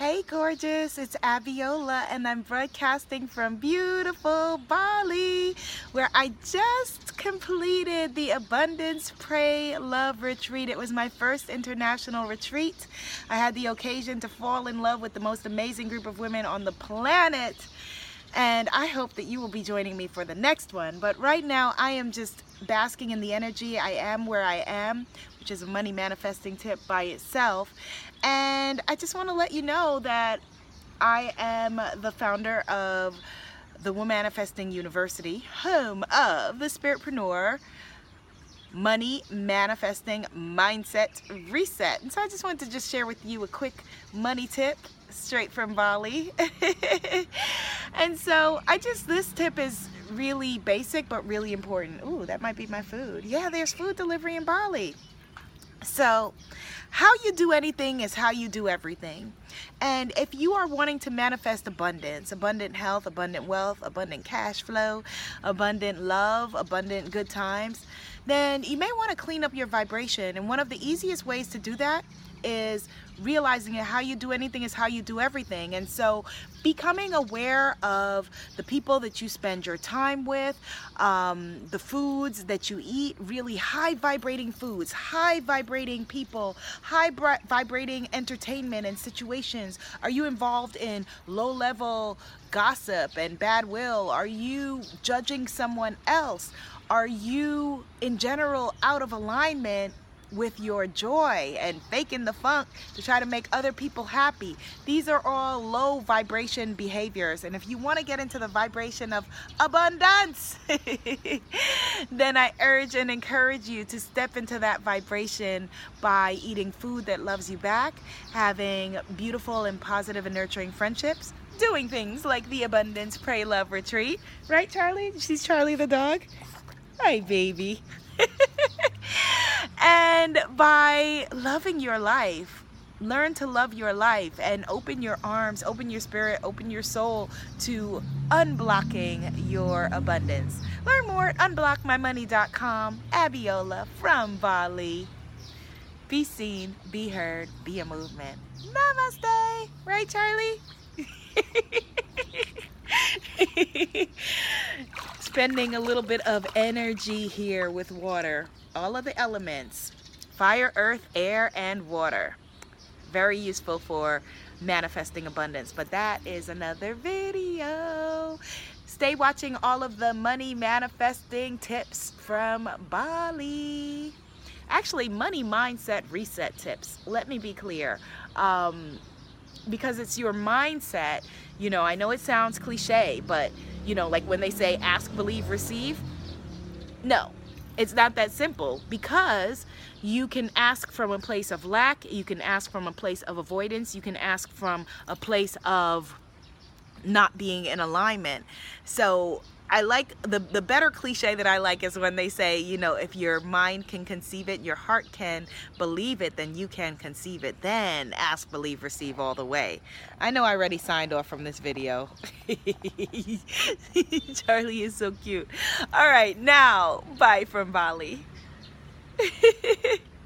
Hey gorgeous, it's Abiola and I'm broadcasting from beautiful Bali where I just completed the Abundance Pray Love Retreat. It was my first international retreat. I had the occasion to fall in love with the most amazing group of women on the planet and I hope that you will be joining me for the next one. But right now I am just basking in the energy. I am where I am, which is a money manifesting tip by itself. And I just want to let you know that I am the founder of the Womanifesting University, home of the Spiritpreneur Money Manifesting Mindset Reset. And so I just wanted to just share with you a quick money tip straight from Bali. and so I just, this tip is really basic but really important. Ooh, that might be my food. Yeah, there's food delivery in Bali. So, how you do anything is how you do everything. And if you are wanting to manifest abundance, abundant health, abundant wealth, abundant cash flow, abundant love, abundant good times, then you may want to clean up your vibration. And one of the easiest ways to do that is realizing that how you do anything is how you do everything. And so becoming aware of the people that you spend your time with, um, the foods that you eat, really high vibrating foods, high vibrating people, high vibrating entertainment and situations. Are you involved in low level gossip and bad will? Are you judging someone else? Are you in general out of alignment with your joy and faking the funk to try to make other people happy. These are all low vibration behaviors. And if you want to get into the vibration of abundance, then I urge and encourage you to step into that vibration by eating food that loves you back, having beautiful and positive and nurturing friendships, doing things like the Abundance Pray Love Retreat. Right, Charlie? She's Charlie the dog. Hi, baby. by loving your life, learn to love your life and open your arms, open your spirit, open your soul to unblocking your abundance. Learn more at unblockmymoney.com. Abiola from Bali. Be seen, be heard, be a movement. Namaste. Right, Charlie? spending a little bit of energy here with water. All of the elements, fire, earth, air, and water. Very useful for manifesting abundance, but that is another video. Stay watching all of the money manifesting tips from Bali. Actually, money mindset reset tips. Let me be clear. Um, because it's your mindset, you know, I know it sounds cliche, but you know, like when they say ask, believe, receive. No, it's not that simple because you can ask from a place of lack, you can ask from a place of avoidance, you can ask from a place of not being in alignment. So I like the the better cliche that I like is when they say, you know, if your mind can conceive it, your heart can believe it, then you can conceive it. Then ask, believe, receive all the way. I know I already signed off from this video. Charlie is so cute. All right, now bye from Bali.